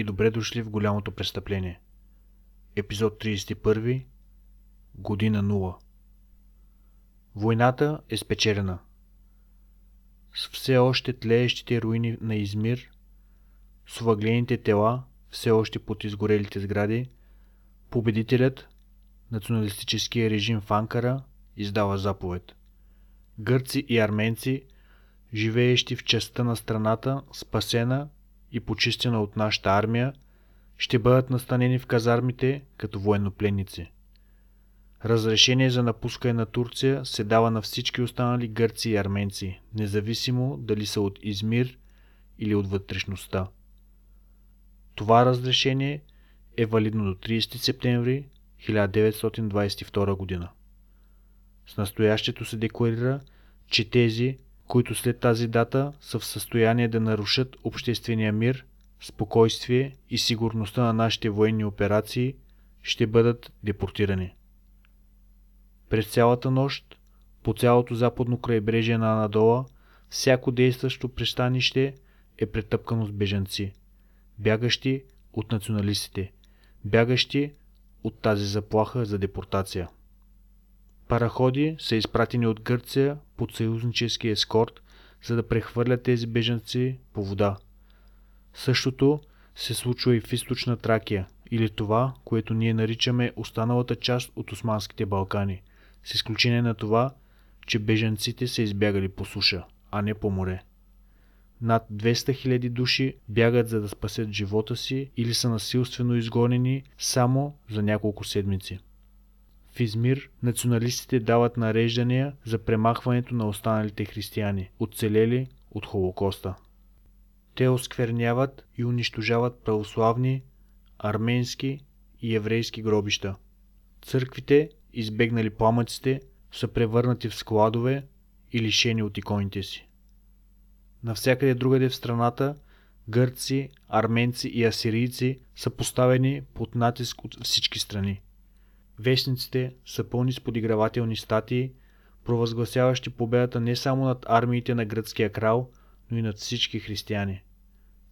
И добре дошли в голямото престъпление. Епизод 31. Година 0. Войната е спечелена. С все още тлеещите руини на Измир, с въглените тела, все още под изгорелите сгради, победителят, националистическия режим в Анкара, издава заповед. Гърци и арменци, живеещи в частта на страната, спасена и почистена от нашата армия, ще бъдат настанени в казармите като военнопленници. Разрешение за напускане на Турция се дава на всички останали гърци и арменци, независимо дали са от Измир или от вътрешността. Това разрешение е валидно до 30 септември 1922 година. С настоящето се декларира, че тези, които след тази дата са в състояние да нарушат обществения мир, спокойствие и сигурността на нашите военни операции, ще бъдат депортирани. През цялата нощ, по цялото западно крайбрежие на Анадола, всяко действащо пристанище е претъпкано с бежанци, бягащи от националистите, бягащи от тази заплаха за депортация. Параходи са изпратени от Гърция под съюзнически ескорт, за да прехвърлят тези бежанци по вода. Същото се случва и в източна Тракия, или това, което ние наричаме останалата част от Османските Балкани, с изключение на това, че бежанците са избягали по суша, а не по море. Над 200 000 души бягат за да спасят живота си или са насилствено изгонени само за няколко седмици. В Измир националистите дават нареждания за премахването на останалите християни, оцелели от Холокоста. Те оскверняват и унищожават православни, арменски и еврейски гробища. Църквите, избегнали пламъците, са превърнати в складове и лишени от иконите си. Навсякъде другаде в страната гърци, арменци и асирийци са поставени под натиск от всички страни. Вестниците са пълни с подигравателни статии, провъзгласяващи победата не само над армиите на гръцкия крал, но и над всички християни.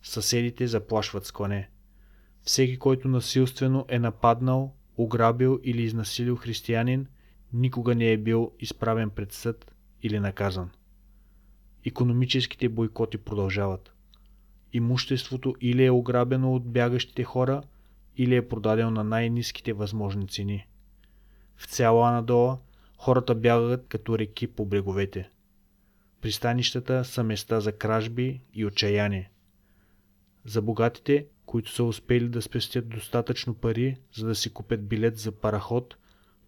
Съседите заплашват с клане. Всеки, който насилствено е нападнал, ограбил или изнасилил християнин, никога не е бил изправен пред съд или наказан. Економическите бойкоти продължават. Имуществото или е ограбено от бягащите хора, или е продадено на най-низките възможни цени. В цяла Анадола хората бягат като реки по бреговете. Пристанищата са места за кражби и отчаяние. За богатите, които са успели да спестят достатъчно пари, за да си купят билет за параход,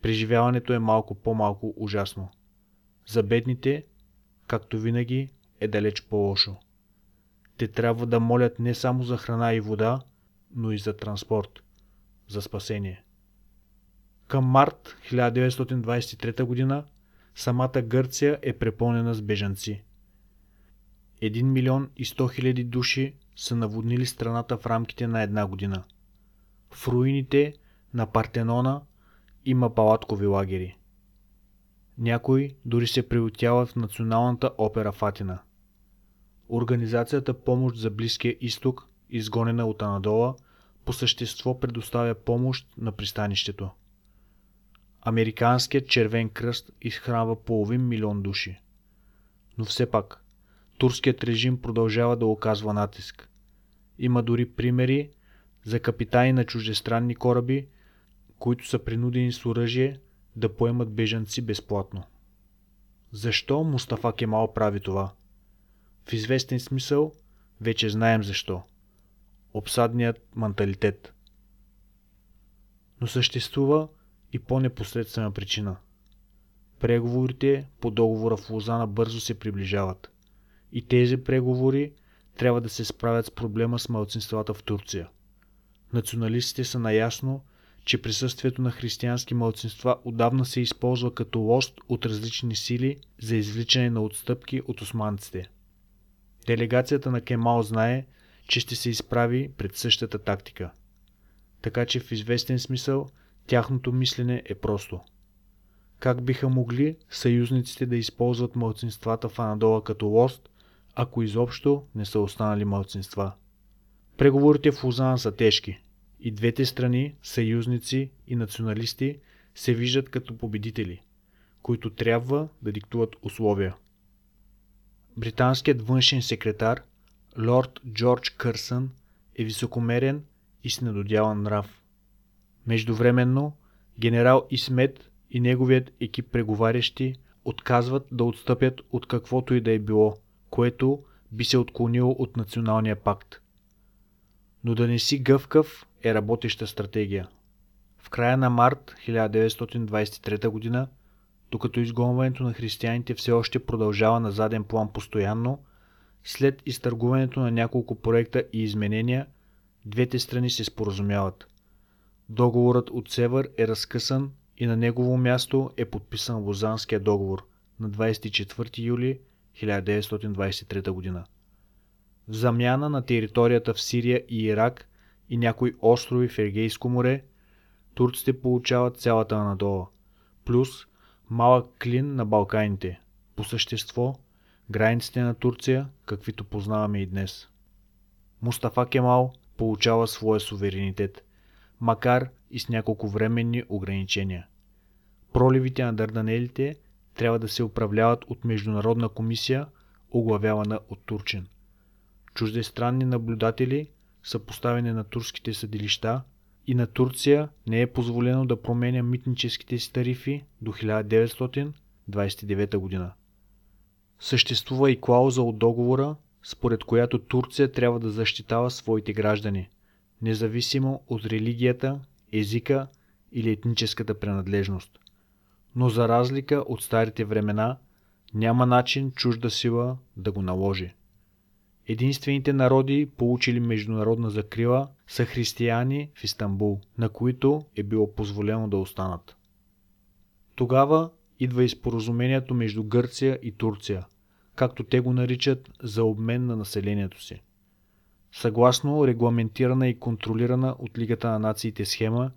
преживяването е малко по-малко ужасно. За бедните, както винаги, е далеч по-лошо. Те трябва да молят не само за храна и вода, но и за транспорт, за спасение. Към март 1923 г. самата Гърция е препълнена с бежанци. 1 милион и 100 хиляди души са наводнили страната в рамките на една година. В руините на Партенона има палаткови лагери. Някои дори се приютяват в Националната опера Фатина. Организацията Помощ за Близкия изток, изгонена от Анадола, по същество предоставя помощ на пристанището. Американският червен кръст изхранва половин милион души. Но все пак, турският режим продължава да оказва натиск. Има дори примери за капитани на чуждестранни кораби, които са принудени с оръжие да поемат бежанци безплатно. Защо Мустафа Кемал прави това? В известен смисъл вече знаем защо. Обсадният менталитет. Но съществува и по-непосредствена причина. Преговорите по договора в Лозана бързо се приближават. И тези преговори трябва да се справят с проблема с малцинствата в Турция. Националистите са наясно, че присъствието на християнски малцинства отдавна се използва като лост от различни сили за извличане на отстъпки от османците. Делегацията на Кемал знае, че ще се изправи пред същата тактика. Така че в известен смисъл Тяхното мислене е просто. Как биха могли съюзниците да използват мълцинствата в Анадола като лост, ако изобщо не са останали мълцинства? Преговорите в Лозан са тежки. И двете страни, съюзници и националисти, се виждат като победители, които трябва да диктуват условия. Британският външен секретар, лорд Джордж Кърсън, е високомерен и с недодялан нрав. Междувременно, генерал Исмет и неговият екип преговарящи отказват да отстъпят от каквото и да е било, което би се отклонило от националния пакт. Но да не си гъвкав е работеща стратегия. В края на март 1923 г., докато изгонването на християните все още продължава на заден план постоянно, след изтъргуването на няколко проекта и изменения, двете страни се споразумяват. Договорът от Север е разкъсан и на негово място е подписан Лозанския договор на 24 юли 1923 г. В замяна на територията в Сирия и Ирак и някои острови в Егейско море, турците получават цялата Анадола, плюс малък клин на Балканите, по същество границите на Турция, каквито познаваме и днес. Мустафа Кемал получава своя суверенитет, макар и с няколко временни ограничения. Проливите на Дарданелите трябва да се управляват от международна комисия, оглавявана от турчин. Чуждестранни наблюдатели са поставени на турските съдилища и на Турция не е позволено да променя митническите си тарифи до 1929 година. Съществува и клауза от договора, според която Турция трябва да защитава своите граждани, независимо от религията, езика или етническата принадлежност. Но за разлика от старите времена, няма начин чужда сила да го наложи. Единствените народи, получили международна закрила, са християни в Истанбул, на които е било позволено да останат. Тогава идва и споразумението между Гърция и Турция, както те го наричат за обмен на населението си. Съгласно регламентирана и контролирана от Лигата на нациите схема,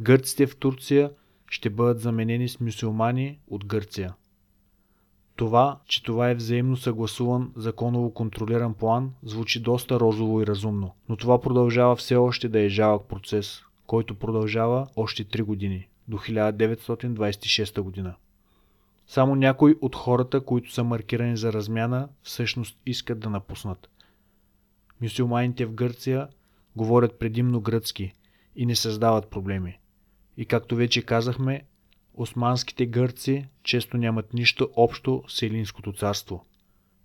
гърците в Турция ще бъдат заменени с мюсюлмани от Гърция. Това, че това е взаимно съгласуван, законово контролиран план, звучи доста розово и разумно, но това продължава все още да е жалък процес, който продължава още 3 години, до 1926 година. Само някои от хората, които са маркирани за размяна, всъщност искат да напуснат. Мюсюлманите в Гърция говорят предимно гръцки и не създават проблеми. И както вече казахме, османските гърци често нямат нищо общо с Елинското царство.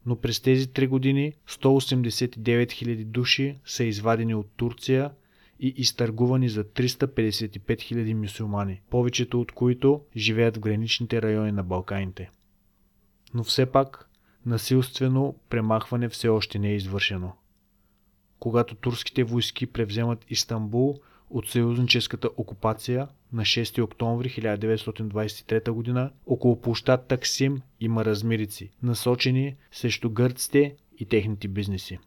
Но през тези три години 189 000 души са извадени от Турция и изтъргувани за 355 000 мюсюлмани, повечето от които живеят в граничните райони на Балканите. Но все пак, насилствено премахване все още не е извършено. Когато турските войски превземат Истанбул – от съюзническата окупация на 6 октомври 1923 г. около площад Таксим има размирици, насочени срещу гърците и техните бизнеси.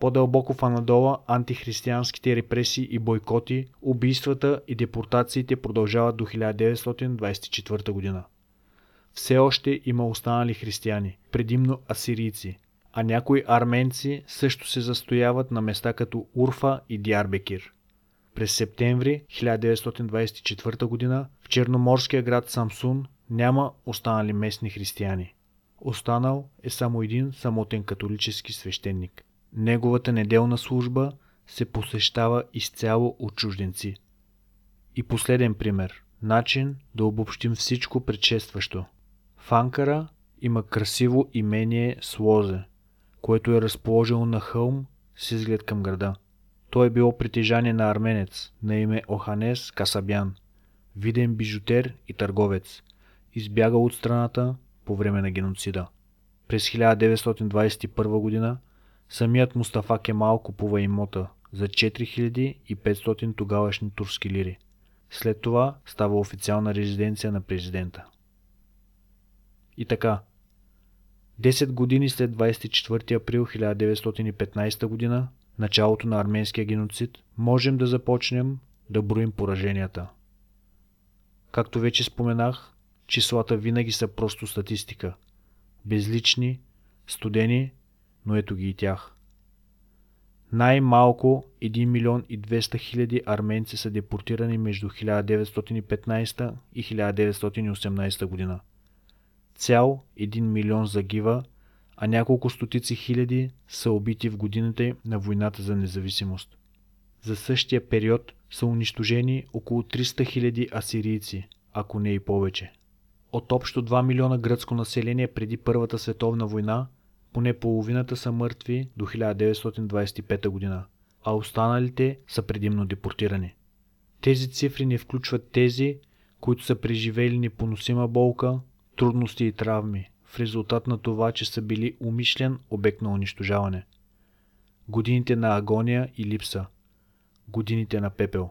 По-дълбоко в Анадола антихристиянските репресии и бойкоти, убийствата и депортациите продължават до 1924 г. Все още има останали християни, предимно асирийци, а някои арменци също се застояват на места като Урфа и Диарбекир. През септември 1924 г. в черноморския град Самсун няма останали местни християни. Останал е само един самотен католически свещеник. Неговата неделна служба се посещава изцяло от чужденци. И последен пример. Начин да обобщим всичко предшестващо. В Анкара има красиво имение Слозе, което е разположено на хълм с изглед към града. Той е било притежание на арменец на име Оханес Касабян, виден бижутер и търговец, избягал от страната по време на геноцида. През 1921 г. самият Мустафа Кемал купува имота за 4500 тогавашни турски лири. След това става официална резиденция на президента. И така, 10 години след 24 април 1915 г началото на арменския геноцид, можем да започнем да броим пораженията. Както вече споменах, числата винаги са просто статистика. Безлични, студени, но ето ги и тях. Най-малко 1 милион и 200 хиляди арменци са депортирани между 1915 и 1918 година. Цял 1 милион загива, а няколко стотици хиляди са убити в годините на войната за независимост. За същия период са унищожени около 300 хиляди асирийци, ако не и повече. От общо 2 милиона гръцко население преди Първата световна война, поне половината са мъртви до 1925 година, а останалите са предимно депортирани. Тези цифри не включват тези, които са преживели непоносима болка, трудности и травми, в резултат на това, че са били умишлен обект на унищожаване. Годините на агония и липса. Годините на пепел.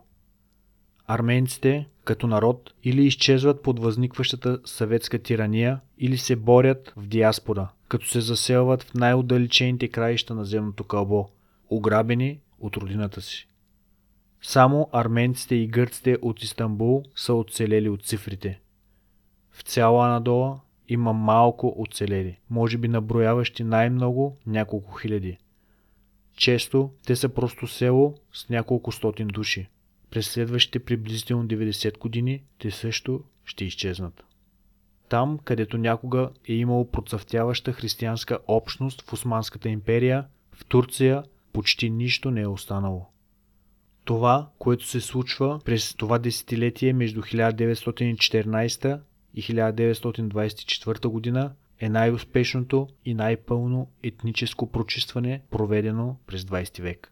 Арменците, като народ, или изчезват под възникващата съветска тирания, или се борят в диаспора, като се заселват в най-отдалечените краища на земното кълбо, ограбени от родината си. Само арменците и гърците от Истанбул са оцелели от цифрите. В цяла Анадола има малко оцелели, може би наброяващи най-много няколко хиляди. Често те са просто село с няколко стотин души. През следващите приблизително 90 години те също ще изчезнат. Там, където някога е имало процъфтяваща християнска общност в Османската империя, в Турция почти нищо не е останало. Това, което се случва през това десетилетие между 1914 и 1924 година е най-успешното и най-пълно етническо прочистване, проведено през 20 век.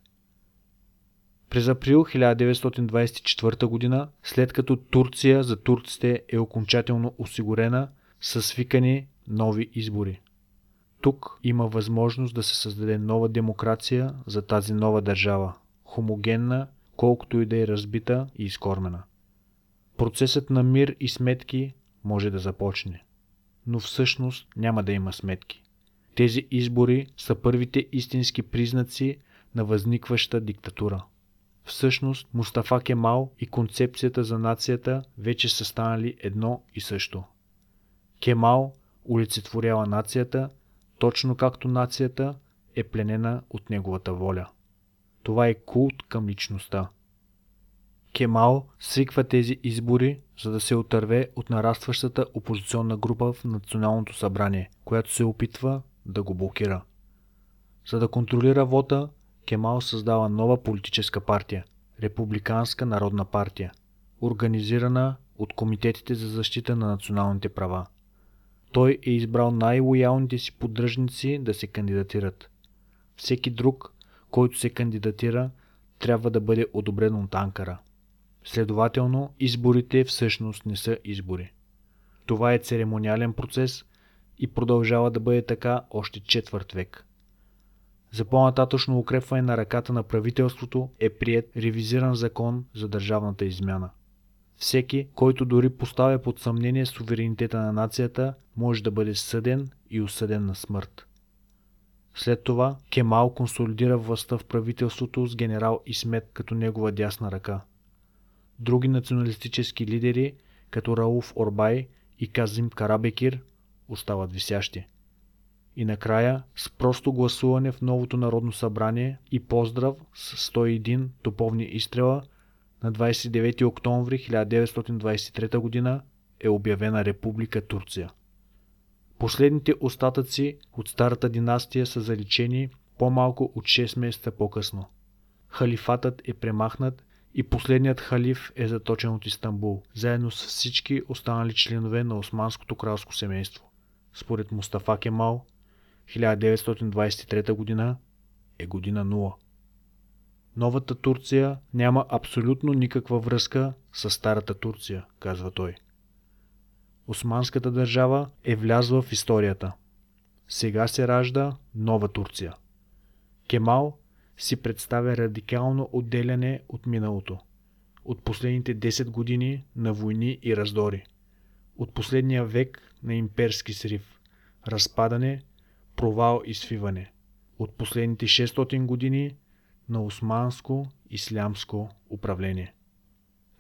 През април 1924 г., след като Турция за турците е окончателно осигурена, са свикани нови избори. Тук има възможност да се създаде нова демокрация за тази нова държава, хомогенна, колкото и да е разбита и изкормена. Процесът на мир и сметки може да започне. Но всъщност няма да има сметки. Тези избори са първите истински признаци на възникваща диктатура. Всъщност Мустафа Кемал и концепцията за нацията вече са станали едно и също. Кемал олицетворява нацията, точно както нацията е пленена от неговата воля. Това е култ към личността. Кемал свиква тези избори, за да се отърве от нарастващата опозиционна група в Националното събрание, която се опитва да го блокира. За да контролира вота, Кемал създава нова политическа партия – Републиканска народна партия, организирана от комитетите за защита на националните права. Той е избрал най-лоялните си поддръжници да се кандидатират. Всеки друг, който се кандидатира, трябва да бъде одобрен от Анкара – Следователно, изборите всъщност не са избори. Това е церемониален процес и продължава да бъде така още четвърт век. За по-нататъчно укрепване на ръката на правителството е прият ревизиран закон за държавната измяна. Всеки, който дори поставя под съмнение суверенитета на нацията, може да бъде съден и осъден на смърт. След това Кемал консолидира властта в правителството с генерал Исмет като негова дясна ръка – Други националистически лидери, като Рауф Орбай и Казим Карабекир, остават висящи. И накрая, с просто гласуване в новото народно събрание и поздрав с 101 топовни изстрела, на 29 октомври 1923 г. е обявена Република Турция. Последните остатъци от старата династия са заличени по-малко от 6 месеца по-късно. Халифатът е премахнат и последният халиф е заточен от Истанбул, заедно с всички останали членове на османското кралско семейство. Според Мустафа Кемал, 1923 година е година 0. Новата Турция няма абсолютно никаква връзка с старата Турция, казва той. Османската държава е влязла в историята. Сега се ражда нова Турция. Кемал си представя радикално отделяне от миналото, от последните 10 години на войни и раздори, от последния век на имперски срив, разпадане, провал и свиване, от последните 600 години на османско-ислямско управление.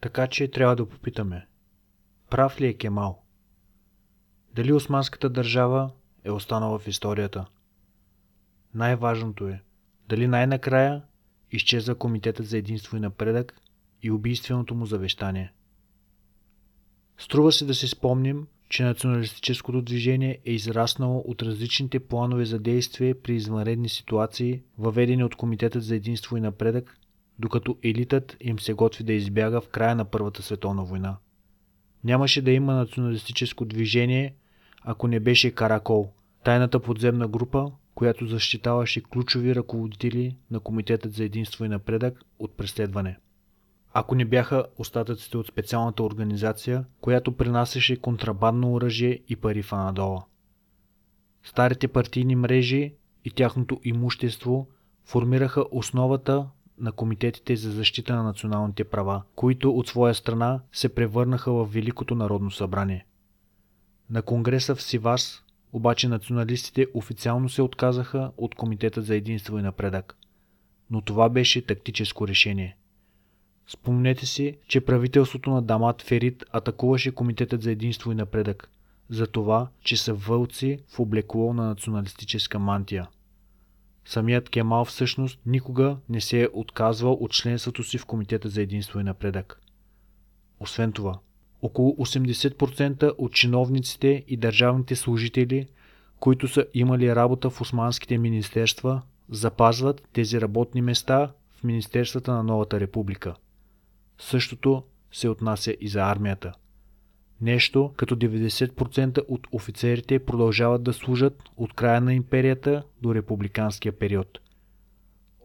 Така че трябва да попитаме, прав ли е Кемал? Дали османската държава е останала в историята? Най-важното е – дали най-накрая изчезва Комитетът за единство и напредък и убийственото му завещание. Струва се да си спомним, че националистическото движение е израснало от различните планове за действие при извънредни ситуации, въведени от Комитетът за единство и напредък, докато елитът им се готви да избяга в края на Първата световна война. Нямаше да има националистическо движение, ако не беше Каракол, тайната подземна група, която защитаваше ключови ръководители на Комитетът за единство и напредък от преследване. Ако не бяха остатъците от специалната организация, която принасяше контрабандно оръжие и пари в Анадола. Старите партийни мрежи и тяхното имущество формираха основата на комитетите за защита на националните права, които от своя страна се превърнаха в Великото народно събрание. На конгреса в Сивас обаче националистите официално се отказаха от Комитета за единство и напредък. Но това беше тактическо решение. Спомнете си, че правителството на Дамат Ферит атакуваше Комитетът за единство и напредък, за това, че са вълци в облекло на националистическа мантия. Самият Кемал всъщност никога не се е отказвал от членството си в Комитета за единство и напредък. Освен това, около 80% от чиновниците и държавните служители, които са имали работа в османските министерства, запазват тези работни места в Министерствата на новата република. Същото се отнася и за армията. Нещо като 90% от офицерите продължават да служат от края на империята до републиканския период.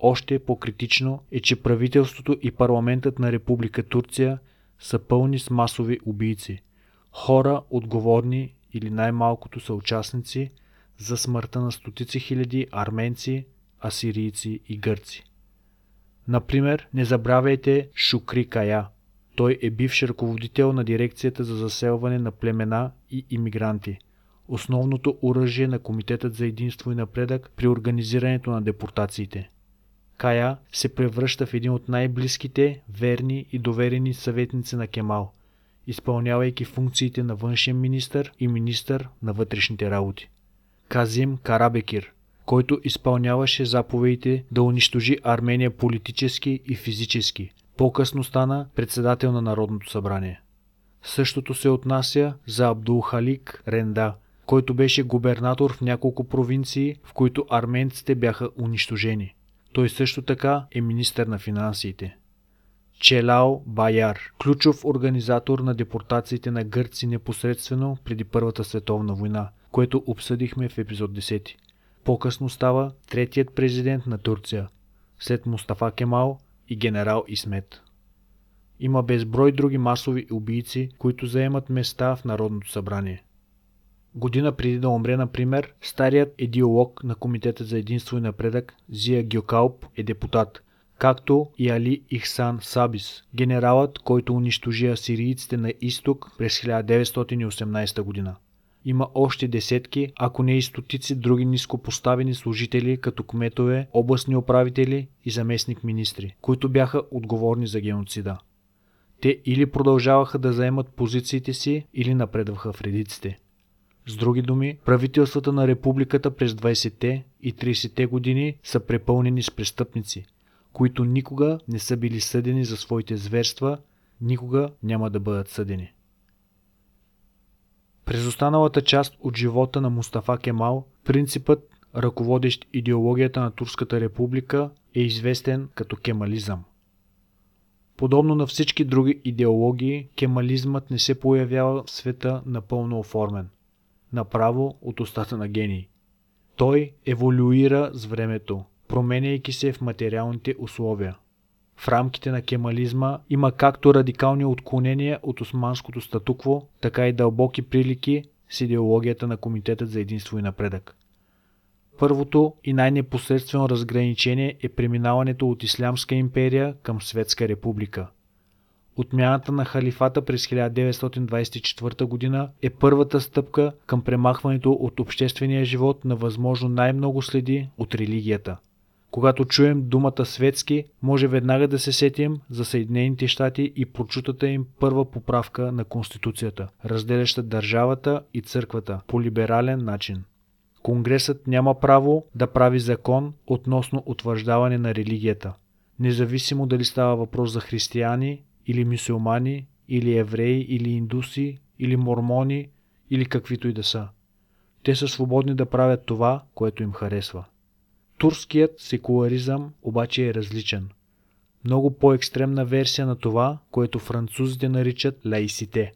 Още по-критично е, че правителството и парламентът на Република Турция – са пълни с масови убийци. Хора отговорни или най-малкото са участници за смъртта на стотици хиляди арменци, асирийци и гърци. Например, не забравяйте Шукри Кая. Той е бивш ръководител на дирекцията за заселване на племена и иммигранти. Основното оръжие на Комитетът за единство и напредък при организирането на депортациите. Кая се превръща в един от най-близките, верни и доверени съветници на Кемал, изпълнявайки функциите на външен министър и министър на вътрешните работи. Казим Карабекир, който изпълняваше заповедите да унищожи Армения политически и физически, по-късно стана председател на Народното събрание. Същото се отнася за Абдулхалик Ренда, който беше губернатор в няколко провинции, в които арменците бяха унищожени. Той също така е министър на финансите. Челао Баяр, ключов организатор на депортациите на гърци непосредствено преди Първата световна война, което обсъдихме в епизод 10. По-късно става третият президент на Турция, след Мустафа Кемал и генерал Исмет. Има безброй други масови убийци, които заемат места в Народното събрание. Година преди да умре, например, старият идеолог на Комитета за единство и напредък Зия Гюкалп е депутат, както и Али Ихсан Сабис, генералът, който унищожи асирийците на изток през 1918 година. Има още десетки, ако не и стотици други нископоставени служители, като кметове, областни управители и заместник министри, които бяха отговорни за геноцида. Те или продължаваха да заемат позициите си, или напредваха в редиците. С други думи, правителствата на републиката през 20-те и 30-те години са препълнени с престъпници, които никога не са били съдени за своите зверства, никога няма да бъдат съдени. През останалата част от живота на Мустафа Кемал, принципът, ръководещ идеологията на Турската република, е известен като кемализъм. Подобно на всички други идеологии, кемализмът не се появява в света напълно оформен направо от устата на гений. Той еволюира с времето, променяйки се в материалните условия. В рамките на кемализма има както радикални отклонения от османското статукво, така и дълбоки прилики с идеологията на Комитетът за единство и напредък. Първото и най-непосредствено разграничение е преминаването от Ислямска империя към Светска република – Отмяната на халифата през 1924 г. е първата стъпка към премахването от обществения живот на възможно най-много следи от религията. Когато чуем думата светски, може веднага да се сетим за Съединените щати и прочутата им първа поправка на Конституцията, разделяща държавата и църквата по либерален начин. Конгресът няма право да прави закон относно утвърждаване на религията – независимо дали става въпрос за християни или мусулмани, или евреи, или индуси, или мормони, или каквито и да са. Те са свободни да правят това, което им харесва. Турският секуларизъм обаче е различен. Много по-екстремна версия на това, което французите наричат лаисите.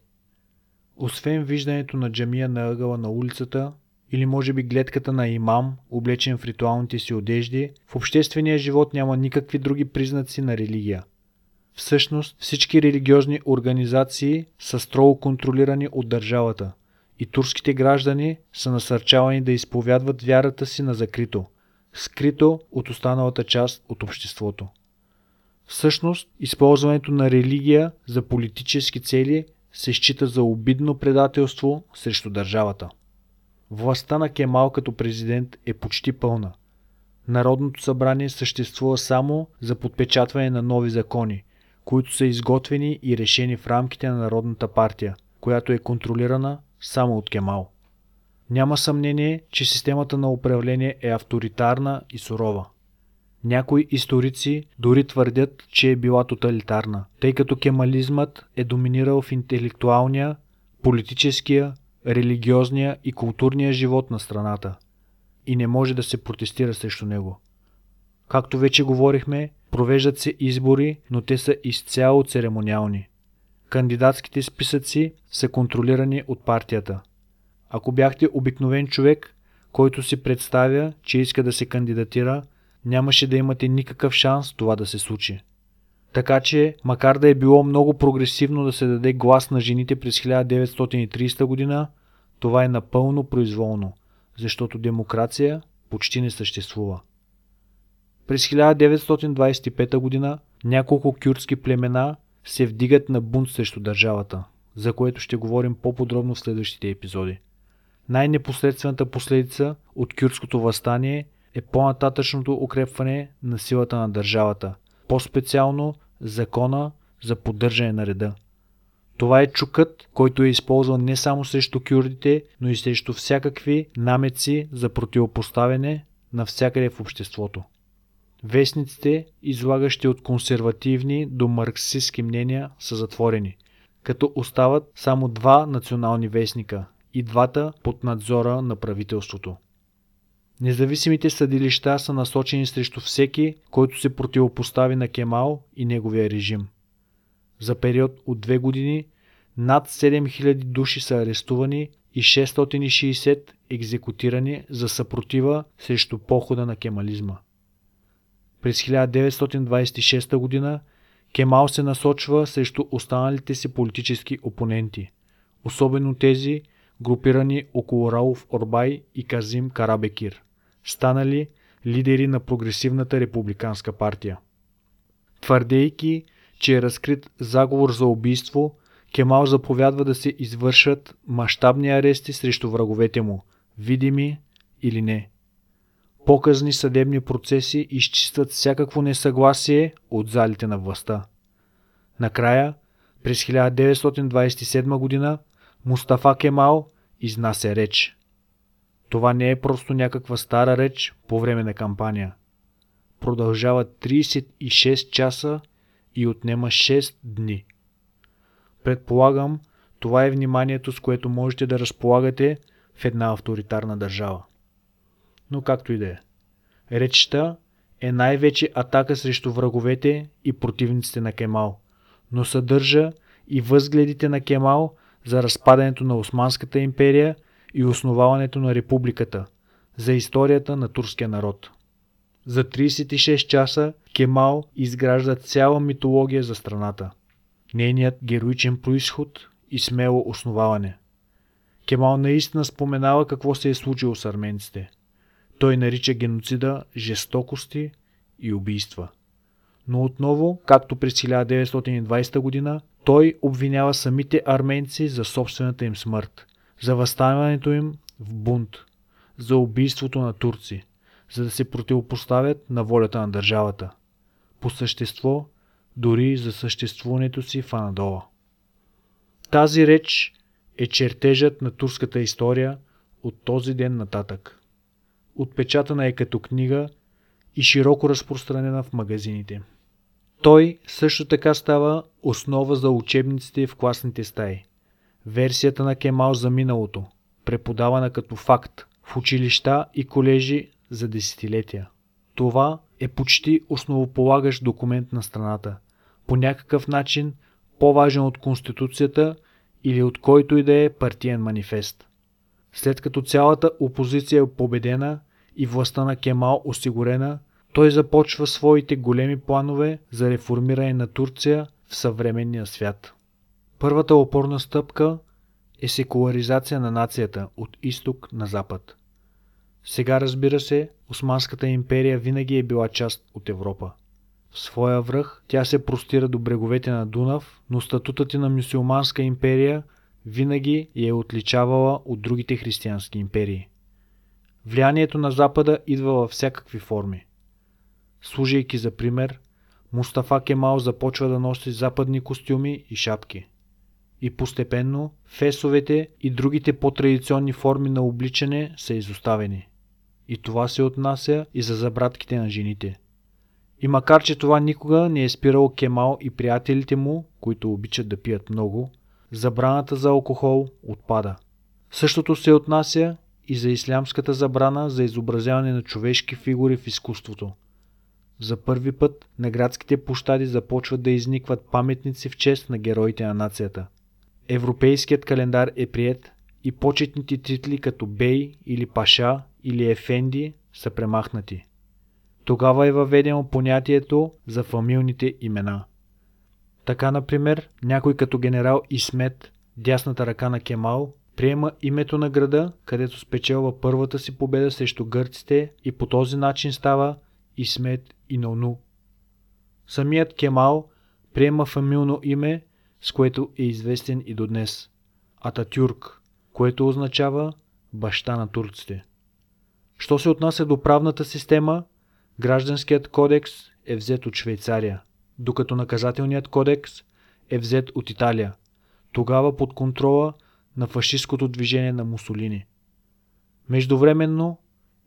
Освен виждането на джамия на ъгъла на улицата, или може би гледката на имам, облечен в ритуалните си одежди, в обществения живот няма никакви други признаци на религия. Всъщност всички религиозни организации са строго контролирани от държавата и турските граждани са насърчавани да изповядват вярата си на закрито, скрито от останалата част от обществото. Всъщност, използването на религия за политически цели се счита за обидно предателство срещу държавата. Властта на Кемал като президент е почти пълна. Народното събрание съществува само за подпечатване на нови закони, които са изготвени и решени в рамките на Народната партия, която е контролирана само от Кемал. Няма съмнение, че системата на управление е авторитарна и сурова. Някои историци дори твърдят, че е била тоталитарна, тъй като кемализмът е доминирал в интелектуалния, политическия, религиозния и културния живот на страната и не може да се протестира срещу него. Както вече говорихме, провеждат се избори, но те са изцяло церемониални. Кандидатските списъци са контролирани от партията. Ако бяхте обикновен човек, който си представя, че иска да се кандидатира, нямаше да имате никакъв шанс това да се случи. Така че, макар да е било много прогресивно да се даде глас на жените през 1930 година, това е напълно произволно, защото демокрация почти не съществува. През 1925 година няколко кюртски племена се вдигат на бунт срещу държавата, за което ще говорим по-подробно в следващите епизоди. Най-непосредствената последица от кюртското възстание е по-нататъчното укрепване на силата на държавата, по-специално закона за поддържане на реда. Това е чукът, който е използван не само срещу кюрдите, но и срещу всякакви намеци за противопоставяне навсякъде в обществото. Вестниците, излагащи от консервативни до марксистски мнения, са затворени, като остават само два национални вестника и двата под надзора на правителството. Независимите съдилища са насочени срещу всеки, който се противопостави на Кемал и неговия режим. За период от две години над 7000 души са арестувани и 660 екзекутирани за съпротива срещу похода на кемализма. През 1926 г. Кемал се насочва срещу останалите си политически опоненти, особено тези, групирани около Рауф Орбай и Казим Карабекир, станали лидери на прогресивната републиканска партия. Твърдейки, че е разкрит заговор за убийство, Кемал заповядва да се извършат мащабни арести срещу враговете му, видими или не. Показни съдебни процеси изчистват всякакво несъгласие от залите на властта. Накрая, през 1927 г. Мустафа Кемал изнася реч. Това не е просто някаква стара реч по време на кампания. Продължава 36 часа и отнема 6 дни. Предполагам, това е вниманието, с което можете да разполагате в една авторитарна държава. Но както и да е. Речта е най-вече атака срещу враговете и противниците на Кемал, но съдържа и възгледите на Кемал за разпадането на Османската империя и основаването на републиката, за историята на турския народ. За 36 часа Кемал изгражда цяла митология за страната. Нейният героичен происход и смело основаване. Кемал наистина споменава какво се е случило с арменците. Той нарича геноцида жестокости и убийства. Но отново, както през 1920 година, той обвинява самите арменци за собствената им смърт, за възставането им в бунт, за убийството на турци, за да се противопоставят на волята на държавата. По същество, дори за съществуването си в Анадола. Тази реч е чертежът на турската история от този ден нататък. Отпечатана е като книга и широко разпространена в магазините. Той също така става основа за учебниците в класните стаи. Версията на Кемал за миналото, преподавана като факт в училища и колежи за десетилетия. Това е почти основополагащ документ на страната. По някакъв начин по-важен от Конституцията или от който и да е партиен манифест. След като цялата опозиция е победена и властта на Кемал осигурена, той започва своите големи планове за реформиране на Турция в съвременния свят. Първата опорна стъпка е секуларизация на нацията от изток на запад. Сега разбира се, Османската империя винаги е била част от Европа. В своя връх тя се простира до бреговете на Дунав, но статутът на мюсюлманска империя винаги я е отличавала от другите християнски империи. Влиянието на Запада идва във всякакви форми. Служайки за пример, Мустафа Кемал започва да носи западни костюми и шапки. И постепенно фесовете и другите по-традиционни форми на обличане са изоставени. И това се отнася и за забратките на жените. И макар, че това никога не е спирало Кемал и приятелите му, които обичат да пият много, забраната за алкохол отпада. Същото се отнася и за ислямската забрана за изобразяване на човешки фигури в изкуството. За първи път на градските площади започват да изникват паметници в чест на героите на нацията. Европейският календар е прият и почетните титли като Бей или Паша или Ефенди са премахнати. Тогава е въведено понятието за фамилните имена. Така, например, някой като генерал Исмет, дясната ръка на Кемал, приема името на града, където спечелва първата си победа срещу гърците и по този начин става Исмет и Нону. Самият Кемал приема фамилно име, с което е известен и до днес – Ататюрк, което означава баща на турците. Що се отнася до правната система, гражданският кодекс е взет от Швейцария, докато наказателният кодекс е взет от Италия, тогава под контрола на фашистското движение на Мусолини. Междувременно,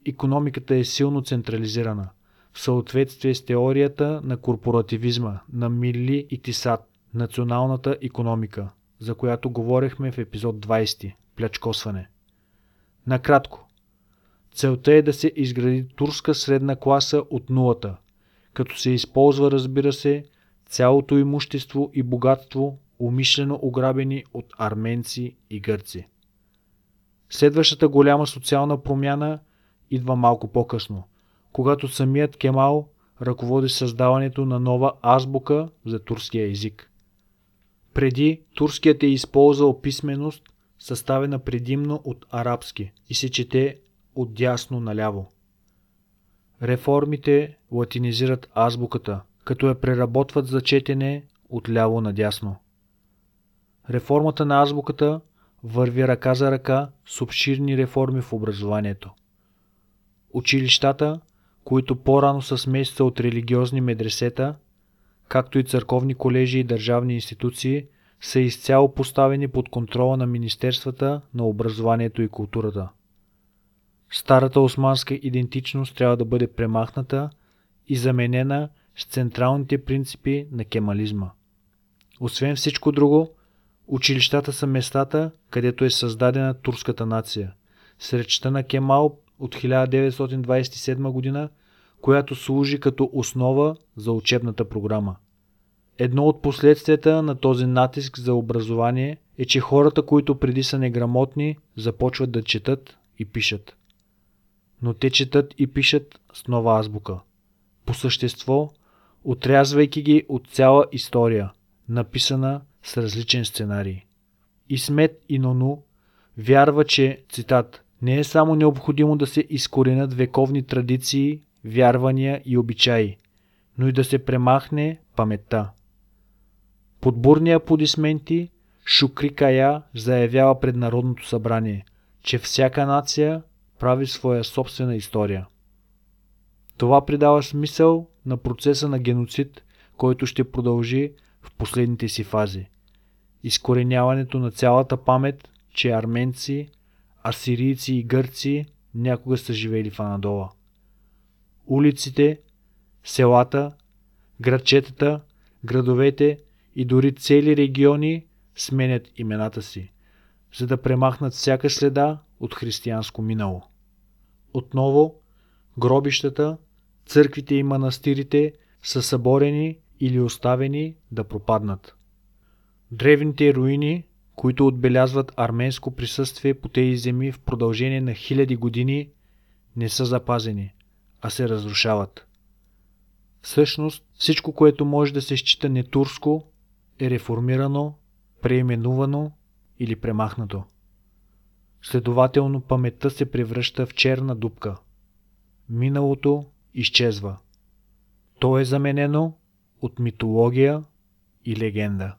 економиката е силно централизирана, в съответствие с теорията на корпоративизма на Мили и Тисат, националната економика, за която говорихме в епизод 20 – плячкосване. Накратко, целта е да се изгради турска средна класа от нулата, като се използва, разбира се, цялото имущество и богатство, умишлено ограбени от арменци и гърци. Следващата голяма социална промяна идва малко по-късно, когато самият Кемал ръководи създаването на нова азбука за турския език. Преди турският е използвал писменост, съставена предимно от арабски и се чете от дясно наляво. Реформите латинизират азбуката, като я преработват за четене от ляво надясно. Реформата на азбуката върви ръка за ръка с обширни реформи в образованието. Училищата, които по-рано са смесица от религиозни медресета, както и църковни колежи и държавни институции, са изцяло поставени под контрола на Министерствата на образованието и културата. Старата османска идентичност трябва да бъде премахната и заменена с централните принципи на кемализма. Освен всичко друго, училищата са местата, където е създадена турската нация. С на Кемал от 1927 година, която служи като основа за учебната програма. Едно от последствията на този натиск за образование е, че хората, които преди са неграмотни, започват да четат и пишат но те четат и пишат с нова азбука. По същество, отрязвайки ги от цяла история, написана с различен сценарий. Исмет и Нону вярва, че, цитат, не е само необходимо да се изкоренят вековни традиции, вярвания и обичаи, но и да се премахне паметта. Под бурни аплодисменти Шукри Кая заявява пред Народното събрание, че всяка нация прави своя собствена история. Това придава смисъл на процеса на геноцид, който ще продължи в последните си фази. Изкореняването на цялата памет, че арменци, асирийци и гърци някога са живели в Анадола. Улиците, селата, Градчетата, градовете и дори цели региони сменят имената си, за да премахнат всяка следа от християнско минало. Отново, гробищата, църквите и манастирите са съборени или оставени да пропаднат. Древните руини, които отбелязват арменско присъствие по тези земи в продължение на хиляди години, не са запазени, а се разрушават. Всъщност, всичко, което може да се счита нетурско, е реформирано, преименувано или премахнато. Следователно паметта се превръща в черна дупка. Миналото изчезва. То е заменено от митология и легенда.